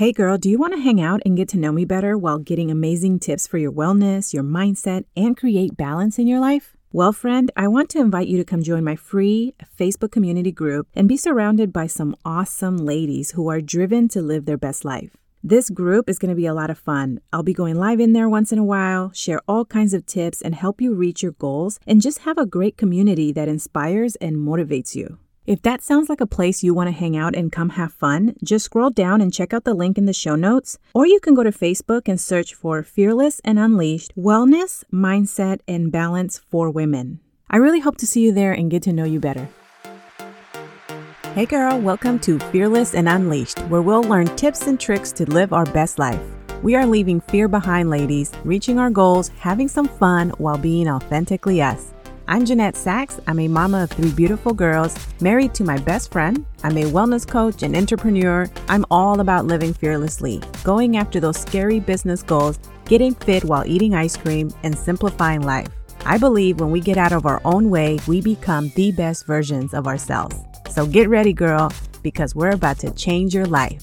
Hey girl, do you want to hang out and get to know me better while getting amazing tips for your wellness, your mindset, and create balance in your life? Well, friend, I want to invite you to come join my free Facebook community group and be surrounded by some awesome ladies who are driven to live their best life. This group is going to be a lot of fun. I'll be going live in there once in a while, share all kinds of tips, and help you reach your goals, and just have a great community that inspires and motivates you. If that sounds like a place you want to hang out and come have fun, just scroll down and check out the link in the show notes, or you can go to Facebook and search for Fearless and Unleashed Wellness, Mindset, and Balance for Women. I really hope to see you there and get to know you better. Hey girl, welcome to Fearless and Unleashed, where we'll learn tips and tricks to live our best life. We are leaving fear behind, ladies, reaching our goals, having some fun while being authentically us. I'm Jeanette Sachs. I'm a mama of three beautiful girls, married to my best friend. I'm a wellness coach and entrepreneur. I'm all about living fearlessly, going after those scary business goals, getting fit while eating ice cream, and simplifying life. I believe when we get out of our own way, we become the best versions of ourselves. So get ready, girl, because we're about to change your life.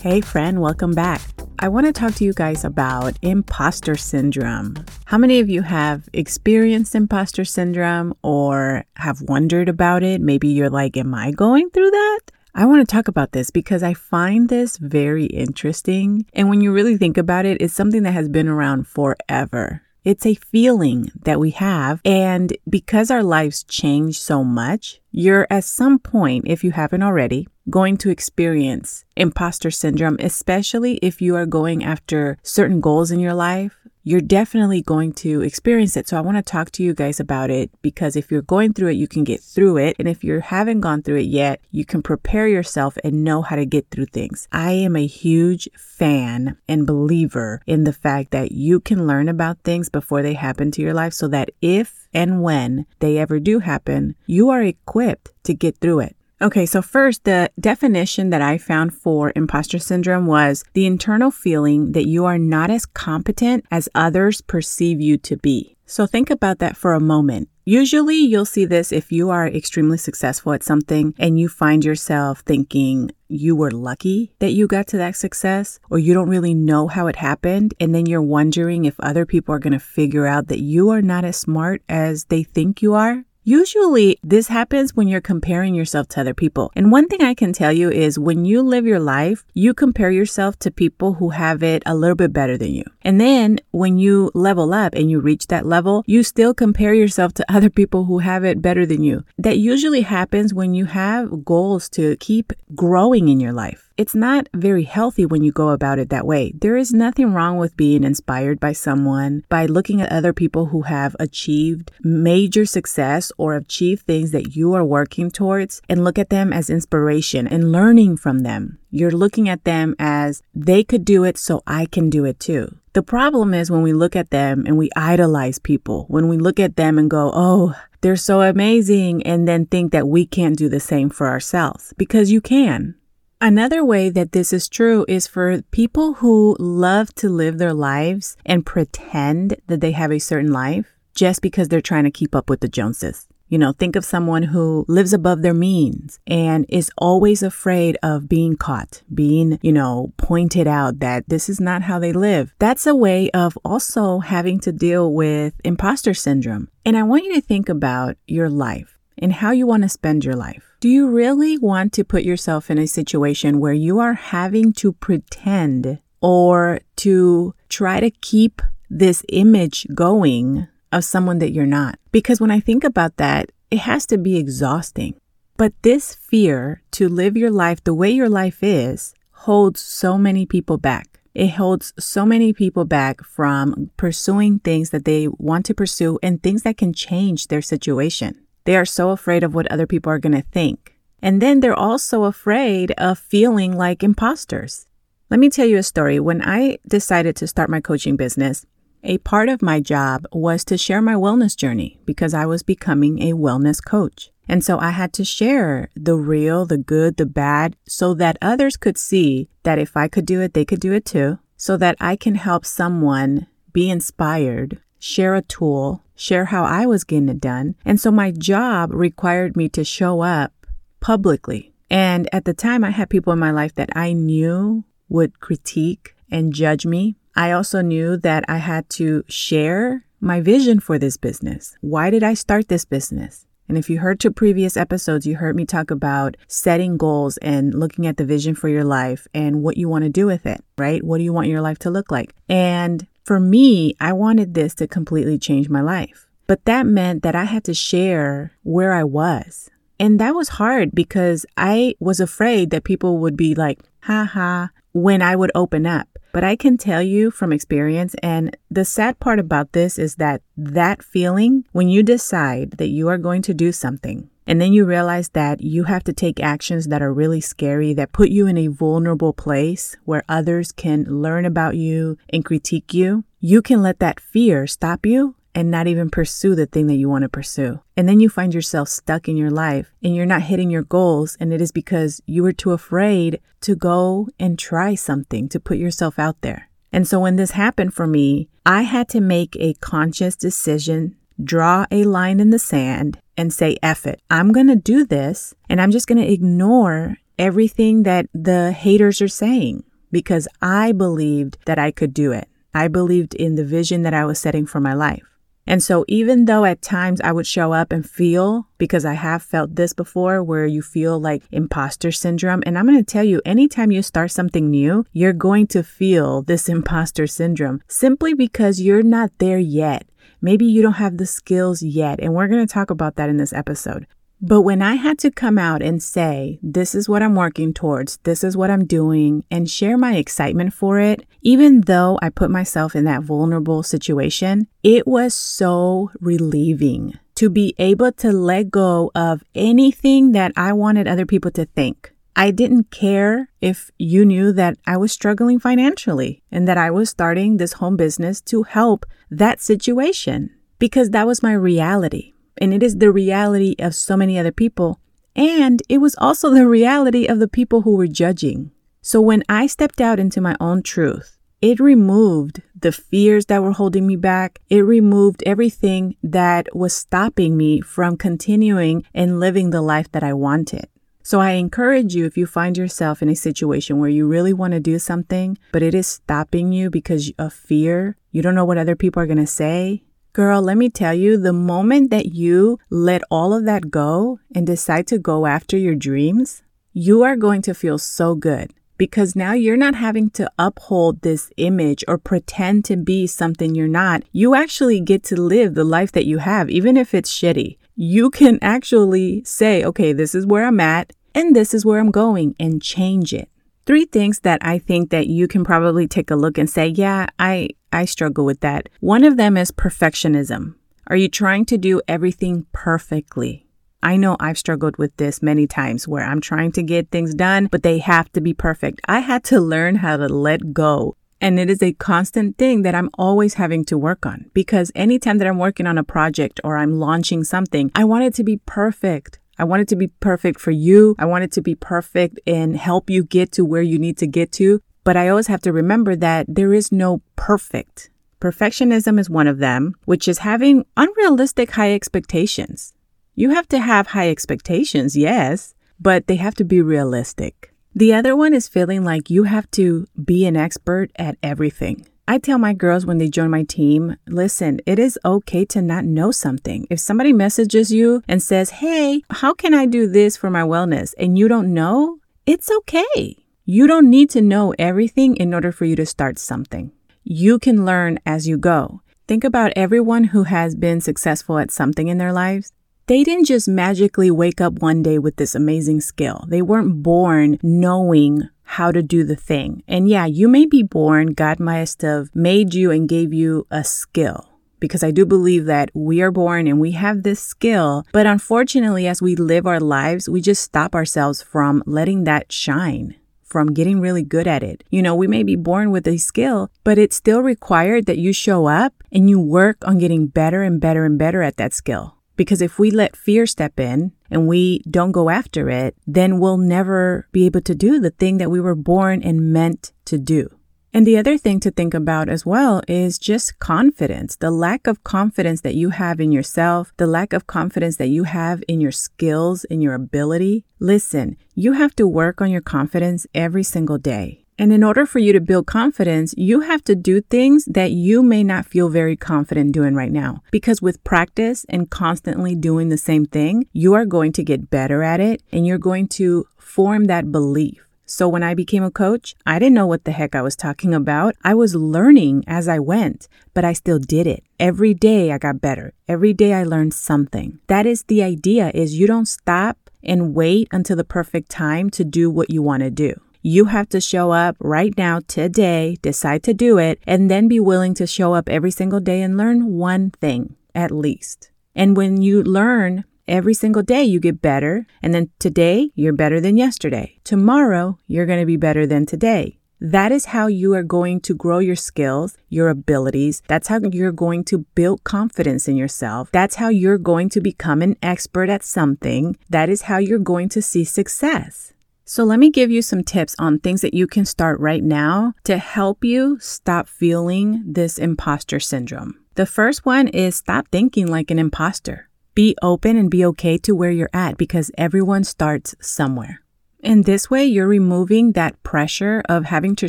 Hey, friend, welcome back. I want to talk to you guys about imposter syndrome. How many of you have experienced imposter syndrome or have wondered about it? Maybe you're like, Am I going through that? I want to talk about this because I find this very interesting. And when you really think about it, it's something that has been around forever. It's a feeling that we have. And because our lives change so much, you're at some point, if you haven't already, going to experience imposter syndrome, especially if you are going after certain goals in your life you're definitely going to experience it. So I want to talk to you guys about it because if you're going through it, you can get through it. And if you haven't gone through it yet, you can prepare yourself and know how to get through things. I am a huge fan and believer in the fact that you can learn about things before they happen to your life so that if and when they ever do happen, you are equipped to get through it. Okay, so first, the definition that I found for imposter syndrome was the internal feeling that you are not as competent as others perceive you to be. So think about that for a moment. Usually, you'll see this if you are extremely successful at something and you find yourself thinking you were lucky that you got to that success, or you don't really know how it happened. And then you're wondering if other people are going to figure out that you are not as smart as they think you are. Usually, this happens when you're comparing yourself to other people. And one thing I can tell you is when you live your life, you compare yourself to people who have it a little bit better than you. And then when you level up and you reach that level, you still compare yourself to other people who have it better than you. That usually happens when you have goals to keep growing in your life. It's not very healthy when you go about it that way. There is nothing wrong with being inspired by someone, by looking at other people who have achieved major success or achieved things that you are working towards and look at them as inspiration and learning from them. You're looking at them as they could do it, so I can do it too. The problem is when we look at them and we idolize people, when we look at them and go, oh, they're so amazing, and then think that we can't do the same for ourselves because you can. Another way that this is true is for people who love to live their lives and pretend that they have a certain life just because they're trying to keep up with the Joneses. You know, think of someone who lives above their means and is always afraid of being caught, being, you know, pointed out that this is not how they live. That's a way of also having to deal with imposter syndrome. And I want you to think about your life and how you want to spend your life. Do you really want to put yourself in a situation where you are having to pretend or to try to keep this image going of someone that you're not? Because when I think about that, it has to be exhausting. But this fear to live your life the way your life is holds so many people back. It holds so many people back from pursuing things that they want to pursue and things that can change their situation. They are so afraid of what other people are going to think. And then they're also afraid of feeling like imposters. Let me tell you a story. When I decided to start my coaching business, a part of my job was to share my wellness journey because I was becoming a wellness coach. And so I had to share the real, the good, the bad, so that others could see that if I could do it, they could do it too, so that I can help someone be inspired, share a tool, share how I was getting it done. And so my job required me to show up publicly And at the time, I had people in my life that I knew would critique and judge me. I also knew that I had to share my vision for this business. Why did I start this business? And if you heard two previous episodes, you heard me talk about setting goals and looking at the vision for your life and what you want to do with it, right? What do you want your life to look like? And for me, I wanted this to completely change my life. But that meant that I had to share where I was. And that was hard because I was afraid that people would be like, ha ha, when I would open up. But I can tell you from experience, and the sad part about this is that that feeling, when you decide that you are going to do something, and then you realize that you have to take actions that are really scary, that put you in a vulnerable place where others can learn about you and critique you, you can let that fear stop you and not even pursue the thing that you want to pursue. And then you find yourself stuck in your life and you're not hitting your goals. And it is because you were too afraid to go and try something, to put yourself out there. And so when this happened for me, I had to make a conscious decision, draw a line in the sand, and say, F it. I'm going to do this and I'm just going to ignore everything that the haters are saying because I believed that I could do it. I believed in the vision that I was setting for my life. And so, even though at times I would show up and feel, because I have felt this before, where you feel like imposter syndrome, and I'm going to tell you, anytime you start something new, you're going to feel this imposter syndrome simply because you're not there yet. Maybe you don't have the skills yet. And we're going to talk about that in this episode. But when I had to come out and say, this is what I'm working towards, this is what I'm doing, and share my excitement for it, even though I put myself in that vulnerable situation, it was so relieving to be able to let go of anything that I wanted other people to think. I didn't care if you knew that I was struggling financially and that I was starting this home business to help that situation because that was my reality and it is the reality of so many other people. And it was also the reality of the people who were judging. So when I stepped out into my own truth, it removed the fears that were holding me back. It removed everything that was stopping me from continuing and living the life that I wanted. So I encourage you if you find yourself in a situation where you really want to do something, but it is stopping you because of fear, you don't know what other people are going to say, Girl, let me tell you, the moment that you let all of that go and decide to go after your dreams, you are going to feel so good because now you're not having to uphold this image or pretend to be something you're not. You actually get to live the life that you have, even if it's shitty. You can actually say, okay, this is where I'm at and this is where I'm going and change it. Three things that I think that you can probably take a look and say, yeah, I, I struggle with that. One of them is perfectionism. Are you trying to do everything perfectly? I know I've struggled with this many times where I'm trying to get things done, but they have to be perfect. I had to learn how to let go. And it is a constant thing that I'm always having to work on because anytime that I'm working on a project or I'm launching something, I want it to be perfect. I want it to be perfect for you. I want it to be perfect and help you get to where you need to get to. But I always have to remember that there is no perfect. Perfectionism is one of them, which is having unrealistic high expectations. You have to have high expectations, yes, but they have to be realistic. The other one is feeling like you have to be an expert at everything. I tell my girls when they join my team, listen, it is okay to not know something. If somebody messages you and says, Hey, how can I do this for my wellness? and you don't know, it's okay. You don't need to know everything in order for you to start something. You can learn as you go. Think about everyone who has been successful at something in their lives. They didn't just magically wake up one day with this amazing skill. They weren't born knowing how to do the thing. And yeah, you may be born, God must have made you and gave you a skill. Because I do believe that we are born and we have this skill. But unfortunately, as we live our lives, we just stop ourselves from letting that shine from getting really good at it. You know, we may be born with a skill, but it's still required that you show up and you work on getting better and better and better at that skill. Because if we let fear step in and we don't go after it, then we'll never be able to do the thing that we were born and meant to do. And the other thing to think about as well is just confidence, the lack of confidence that you have in yourself, the lack of confidence that you have in your skills, in your ability. Listen, you have to work on your confidence every single day. And in order for you to build confidence, you have to do things that you may not feel very confident doing right now. Because with practice and constantly doing the same thing, you are going to get better at it and you're going to form that belief. So when I became a coach, I didn't know what the heck I was talking about. I was learning as I went, but I still did it. Every day I got better. Every day I learned something. That is the idea is you don't stop and wait until the perfect time to do what you want to do. You have to show up right now, today, decide to do it, and then be willing to show up every single day and learn one thing at least. And when you learn Every single day you get better, and then today you're better than yesterday. Tomorrow you're going to be better than today. That is how you are going to grow your skills, your abilities. That's how you're going to build confidence in yourself. That's how you're going to become an expert at something. That is how you're going to see success. So, let me give you some tips on things that you can start right now to help you stop feeling this imposter syndrome. The first one is stop thinking like an imposter. Be open and be okay to where you're at because everyone starts somewhere. In this way, you're removing that pressure of having to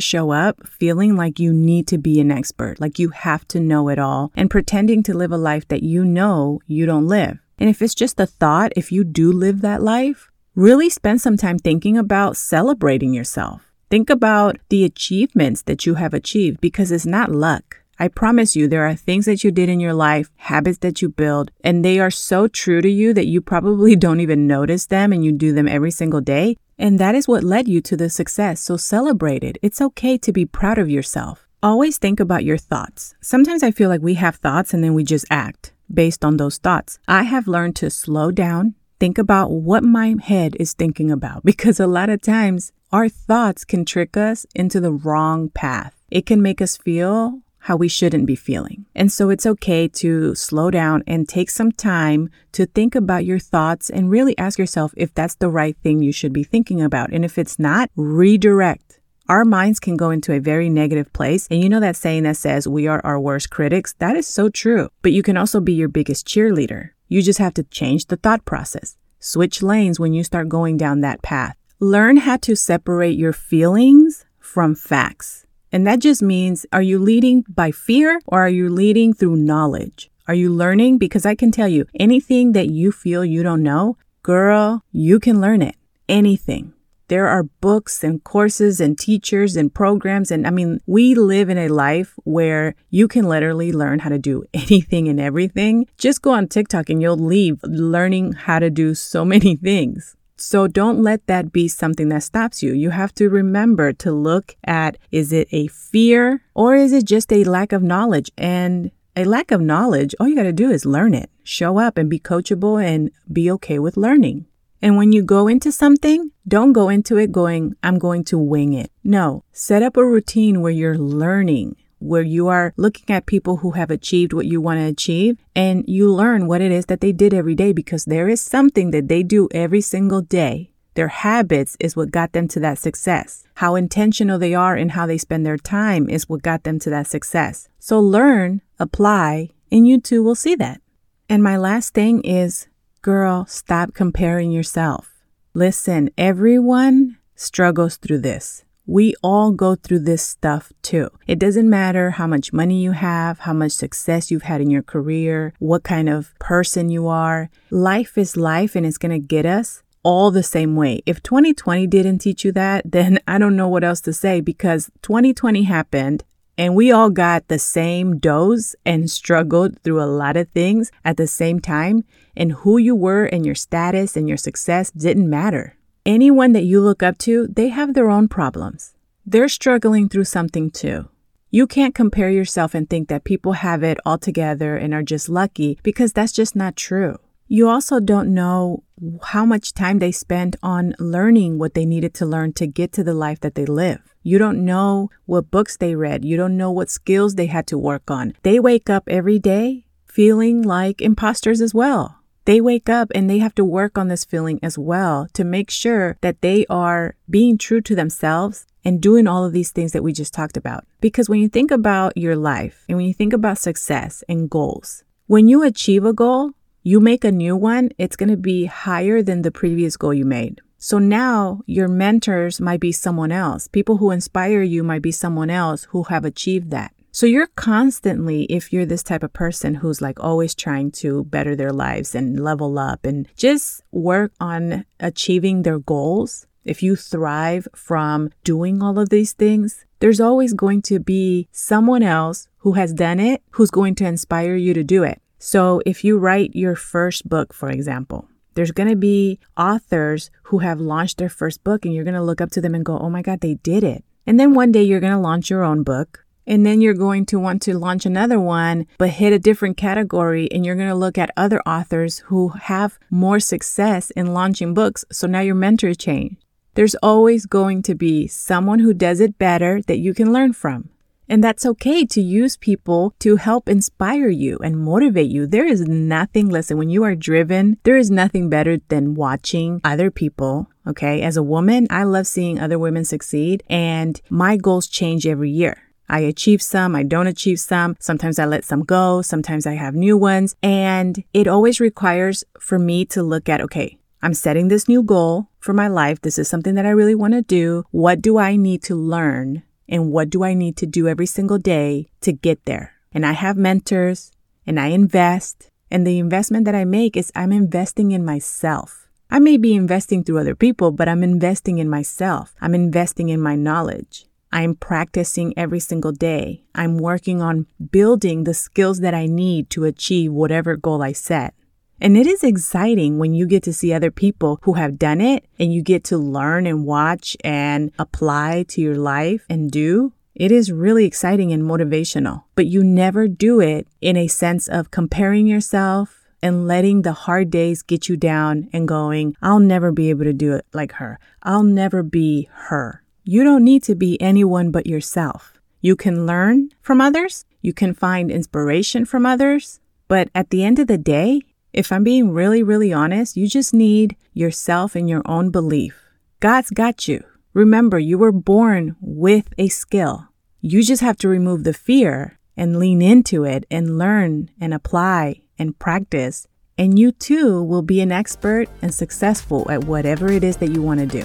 show up feeling like you need to be an expert, like you have to know it all, and pretending to live a life that you know you don't live. And if it's just a thought, if you do live that life, really spend some time thinking about celebrating yourself. Think about the achievements that you have achieved because it's not luck. I promise you, there are things that you did in your life, habits that you build, and they are so true to you that you probably don't even notice them and you do them every single day. And that is what led you to the success. So celebrate it. It's okay to be proud of yourself. Always think about your thoughts. Sometimes I feel like we have thoughts and then we just act based on those thoughts. I have learned to slow down, think about what my head is thinking about because a lot of times our thoughts can trick us into the wrong path. It can make us feel how we shouldn't be feeling. And so it's okay to slow down and take some time to think about your thoughts and really ask yourself if that's the right thing you should be thinking about. And if it's not, redirect. Our minds can go into a very negative place. And you know that saying that says we are our worst critics? That is so true. But you can also be your biggest cheerleader. You just have to change the thought process. Switch lanes when you start going down that path. Learn how to separate your feelings from facts. And that just means are you leading by fear or are you leading through knowledge? Are you learning? Because I can tell you anything that you feel you don't know, girl, you can learn it. Anything. There are books and courses and teachers and programs. And I mean, we live in a life where you can literally learn how to do anything and everything. Just go on TikTok and you'll leave learning how to do so many things. So don't let that be something that stops you. You have to remember to look at is it a fear or is it just a lack of knowledge? And a lack of knowledge, all you got to do is learn it, show up and be coachable and be okay with learning. And when you go into something, don't go into it going, I'm going to wing it. No, set up a routine where you're learning where you are looking at people who have achieved what you want to achieve and you learn what it is that they did every day because there is something that they do every single day. Their habits is what got them to that success. How intentional they are in how they spend their time is what got them to that success. So learn, apply, and you too will see that. And my last thing is, girl, stop comparing yourself. Listen, everyone struggles through this. We all go through this stuff too. It doesn't matter how much money you have, how much success you've had in your career, what kind of person you are. Life is life and it's going to get us all the same way. If 2020 didn't teach you that, then I don't know what else to say because 2020 happened and we all got the same dose and struggled through a lot of things at the same time. And who you were and your status and your success didn't matter. Anyone that you look up to, they have their own problems. They're struggling through something too. You can't compare yourself and think that people have it all together and are just lucky because that's just not true. You also don't know how much time they spent on learning what they needed to learn to get to the life that they live. You don't know what books they read. You don't know what skills they had to work on. They wake up every day feeling like imposters as well they wake up and they have to work on this feeling as well to make sure that they are being true to themselves and doing all of these things that we just talked about. Because when you think about your life and when you think about success and goals, when you achieve a goal, you make a new one, it's going to be higher than the previous goal you made. So now your mentors might be someone else. People who inspire you might be someone else who have achieved that. So you're constantly, if you're this type of person who's like always trying to better their lives and level up and just work on achieving their goals, if you thrive from doing all of these things, there's always going to be someone else who has done it who's going to inspire you to do it. So if you write your first book, for example, there's going to be authors who have launched their first book and you're going to look up to them and go, oh my God, they did it. And then one day you're going to launch your own book. And then you're going to want to launch another one, but hit a different category. And you're going to look at other authors who have more success in launching books. So now your mentor change. There's always going to be someone who does it better that you can learn from. And that's okay to use people to help inspire you and motivate you. There is nothing, listen, when you are driven, there is nothing better than watching other people. Okay. As a woman, I love seeing other women succeed and my goals change every year. I achieve some, I don't achieve some. Sometimes I let some go. Sometimes I have new ones. And it always requires for me to look at, okay, I'm setting this new goal for my life. This is something that I really want to do. What do I need to learn and what do I need to do every single day to get there? And I have mentors and I invest. And the investment that I make is I'm investing in myself. I may be investing through other people, but I'm investing in myself. I'm investing in my knowledge. I'm practicing every single day. I'm working on building the skills that I need to achieve whatever goal I set. And it is exciting when you get to see other people who have done it and you get to learn and watch and apply to your life and do. It is really exciting and motivational, but you never do it in a sense of comparing yourself and letting the hard days get you down and going, I'll never be able to do it like her. I'll never be her. You don't need to be anyone but yourself. You can learn from others. You can find inspiration from others. But at the end of the day, if I'm being really, really honest, you just need yourself and your own belief. God's got you. Remember, you were born with a skill. You just have to remove the fear and lean into it and learn and apply and practice. And you too will be an expert and successful at whatever it is that you want to do.